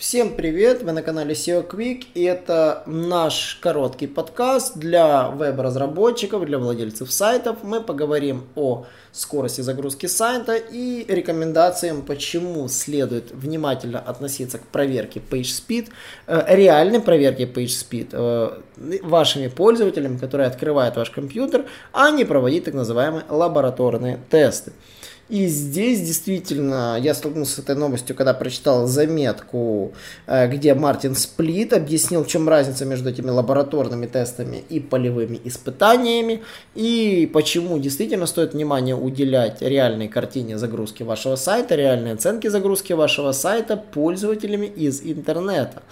Всем привет! Вы на канале SEO Quick и это наш короткий подкаст для веб-разработчиков, для владельцев сайтов. Мы поговорим о скорости загрузки сайта и рекомендациям, почему следует внимательно относиться к проверке PageSpeed, э, реальной проверке PageSpeed э, вашими пользователями, которые открывают ваш компьютер, а не проводить так называемые лабораторные тесты. И здесь действительно я столкнулся с этой новостью, когда прочитал заметку, э, где Мартин Сплит объяснил, в чем разница между этими лабораторными тестами и полевыми испытаниями, и почему действительно стоит внимание уделять реальной картине загрузки вашего сайта, реальной оценке загрузки вашего сайта пользователями из интернета.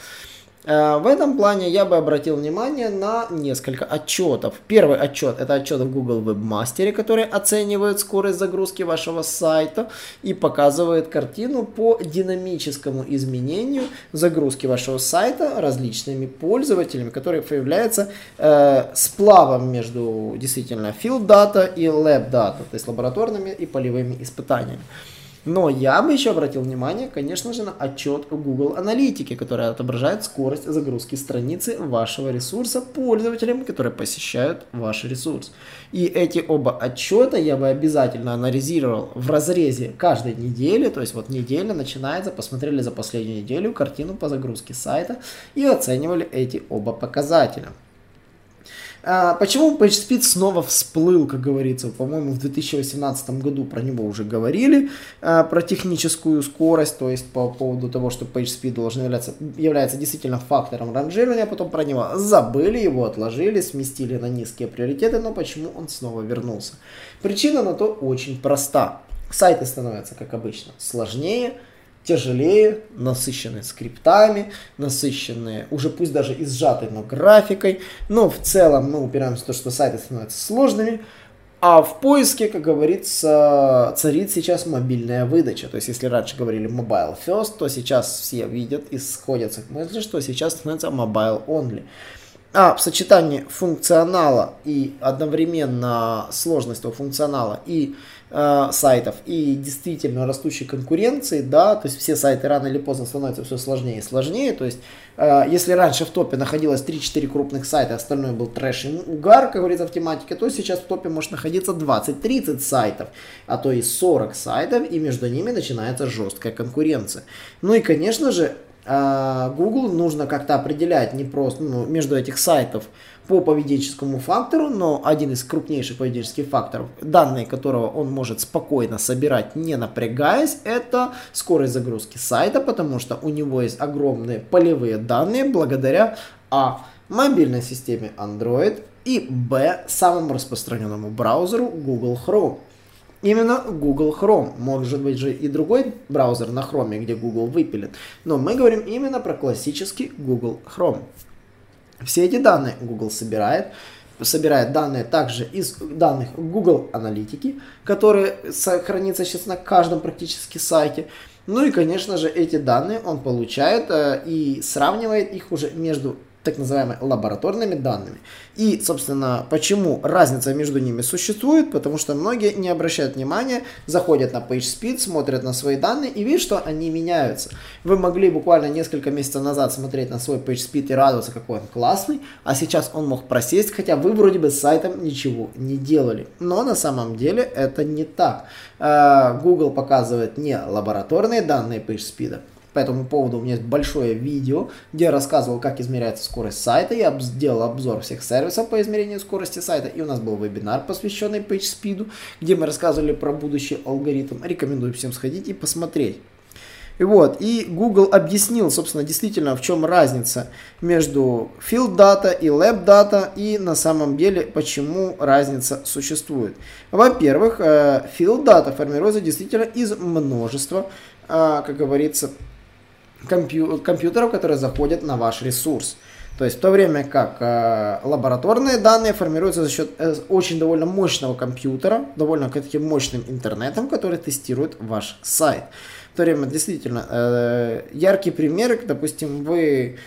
Э, в этом плане я бы обратил внимание на несколько отчетов. Первый отчет это отчет в Google Webmaster, который оценивает скорость загрузки вашего сайта и показывает картину по динамическому изменению загрузки вашего сайта различными пользователями, который является э, сплавом между действительно field data и lab data, то есть лабораторными и полевыми испытаниями. Но я бы еще обратил внимание, конечно же, на отчет Google Аналитики, который отображает скорость загрузки страницы вашего ресурса пользователям, которые посещают ваш ресурс. И эти оба отчета я бы обязательно анализировал в разрезе каждой недели, то есть вот неделя начинается, посмотрели за последнюю неделю картину по загрузке сайта и оценивали эти оба показателя. А, почему PageSpeed снова всплыл, как говорится, по-моему, в 2018 году про него уже говорили, а, про техническую скорость, то есть по поводу того, что PageSpeed должен являться, является действительно фактором ранжирования, потом про него забыли, его отложили, сместили на низкие приоритеты, но почему он снова вернулся? Причина на то очень проста. Сайты становятся, как обычно, сложнее, тяжелее, насыщенные скриптами, насыщенные, уже пусть даже и сжатой, но графикой. Но в целом мы упираемся в то, что сайты становятся сложными. А в поиске, как говорится, царит сейчас мобильная выдача. То есть, если раньше говорили mobile first, то сейчас все видят и сходятся к мысли, что сейчас становится mobile only. А в сочетании функционала и одновременно сложности функционала и э, сайтов и действительно растущей конкуренции, да, то есть все сайты рано или поздно становятся все сложнее и сложнее, то есть э, если раньше в топе находилось 3-4 крупных сайта, остальное был трэш и угар, как говорится в тематике, то сейчас в топе может находиться 20-30 сайтов, а то и 40 сайтов, и между ними начинается жесткая конкуренция. Ну и, конечно же, Google нужно как-то определять не просто ну, между этих сайтов по поведенческому фактору, но один из крупнейших поведенческих факторов, данные которого он может спокойно собирать, не напрягаясь, это скорость загрузки сайта, потому что у него есть огромные полевые данные благодаря а. мобильной системе Android и б. самому распространенному браузеру Google Chrome. Именно Google Chrome. Может быть же и другой браузер на Chrome, где Google выпилит. Но мы говорим именно про классический Google Chrome. Все эти данные Google собирает, собирает данные также из данных Google Аналитики, которые сохранятся сейчас на каждом практически сайте. Ну и, конечно же, эти данные он получает э, и сравнивает их уже между так называемыми лабораторными данными. И, собственно, почему разница между ними существует? Потому что многие не обращают внимания, заходят на PageSpeed, смотрят на свои данные и видят, что они меняются. Вы могли буквально несколько месяцев назад смотреть на свой PageSpeed и радоваться, какой он классный, а сейчас он мог просесть, хотя вы вроде бы с сайтом ничего не делали. Но на самом деле это не так. Э, Google показывает не лабораторные данные PageSpeed, по этому поводу у меня есть большое видео, где я рассказывал, как измеряется скорость сайта. Я сделал обзор всех сервисов по измерению скорости сайта. И у нас был вебинар, посвященный PageSpeed, где мы рассказывали про будущий алгоритм. Рекомендую всем сходить и посмотреть. И вот, и Google объяснил, собственно, действительно, в чем разница между field data и lab data, и на самом деле, почему разница существует. Во-первых, э, field data формируется действительно из множества, э, как говорится, компью- компьютеров, которые заходят на ваш ресурс. То есть в то время как э, лабораторные данные формируются за счет э, очень довольно мощного компьютера, довольно таким мощным интернетом, который тестирует ваш сайт. В то время действительно э, яркий пример, допустим, вы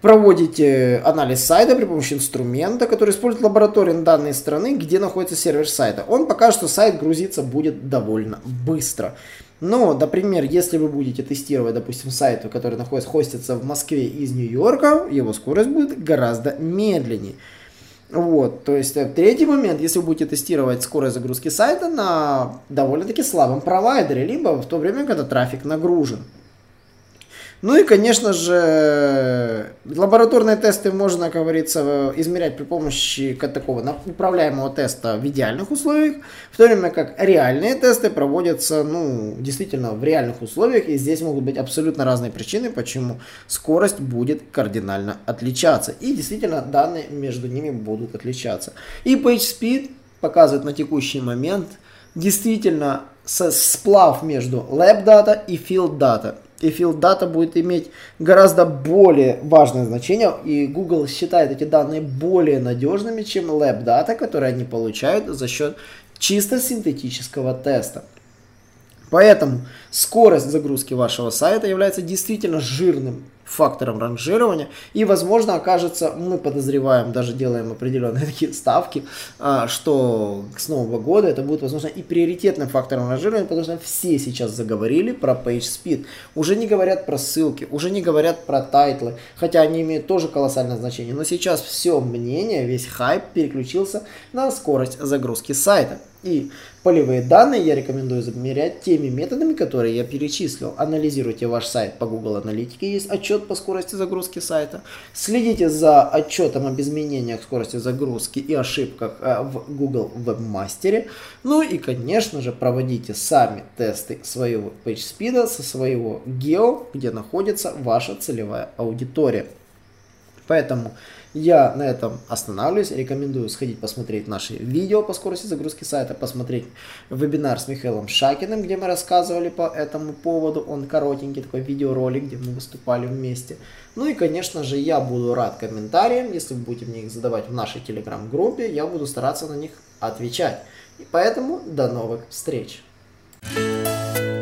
проводите анализ сайта при помощи инструмента, который использует лабораторные данные страны, где находится сервер сайта. Он покажет, что сайт грузиться будет довольно быстро. Но, например, если вы будете тестировать, допустим, сайт, который находится, хостится в Москве из Нью-Йорка, его скорость будет гораздо медленнее. Вот, то есть э, третий момент, если вы будете тестировать скорость загрузки сайта на довольно-таки слабом провайдере, либо в то время, когда трафик нагружен. Ну и, конечно же, лабораторные тесты можно, как говорится, измерять при помощи такого управляемого теста в идеальных условиях, в то время как реальные тесты проводятся, ну, действительно в реальных условиях, и здесь могут быть абсолютно разные причины, почему скорость будет кардинально отличаться. И действительно данные между ними будут отличаться. И PageSpeed показывает на текущий момент действительно сплав между Lab Data и Field Data и field data будет иметь гораздо более важное значение, и Google считает эти данные более надежными, чем lab data, которые они получают за счет чисто синтетического теста. Поэтому скорость загрузки вашего сайта является действительно жирным фактором ранжирования. И, возможно, окажется, мы подозреваем, даже делаем определенные такие ставки, а, что с Нового года это будет, возможно, и приоритетным фактором ранжирования, потому что все сейчас заговорили про PageSpeed. Уже не говорят про ссылки, уже не говорят про title ы, хотя они имеют тоже колоссальное значение. Но сейчас все мнение, весь хайп переключился на скорость загрузки сайта. И полевые данные я рекомендую замерять теми методами, которые я перечислил. Анализируйте ваш сайт по Google Аналитике, есть отчет по скорости загрузки сайта. Следите за отчетом об изменениях скорости загрузки и ошибках э, в Google Webmaster. Ну и, конечно же, проводите сами тесты своего PageSpeed со своего гео, где находится ваша целевая аудитория. Поэтому я на этом останавливаюсь. Рекомендую сходить посмотреть наши видео по скорости загрузки сайта, посмотреть вебинар с Михаилом Шакиным, где мы рассказывали по этому поводу. Он коротенький такой видеоролик, где мы выступали вместе. Ну и, конечно же, я буду рад комментариям. Если вы будете мне их задавать в нашей телеграм-группе, я буду стараться на них отвечать. И поэтому до новых встреч!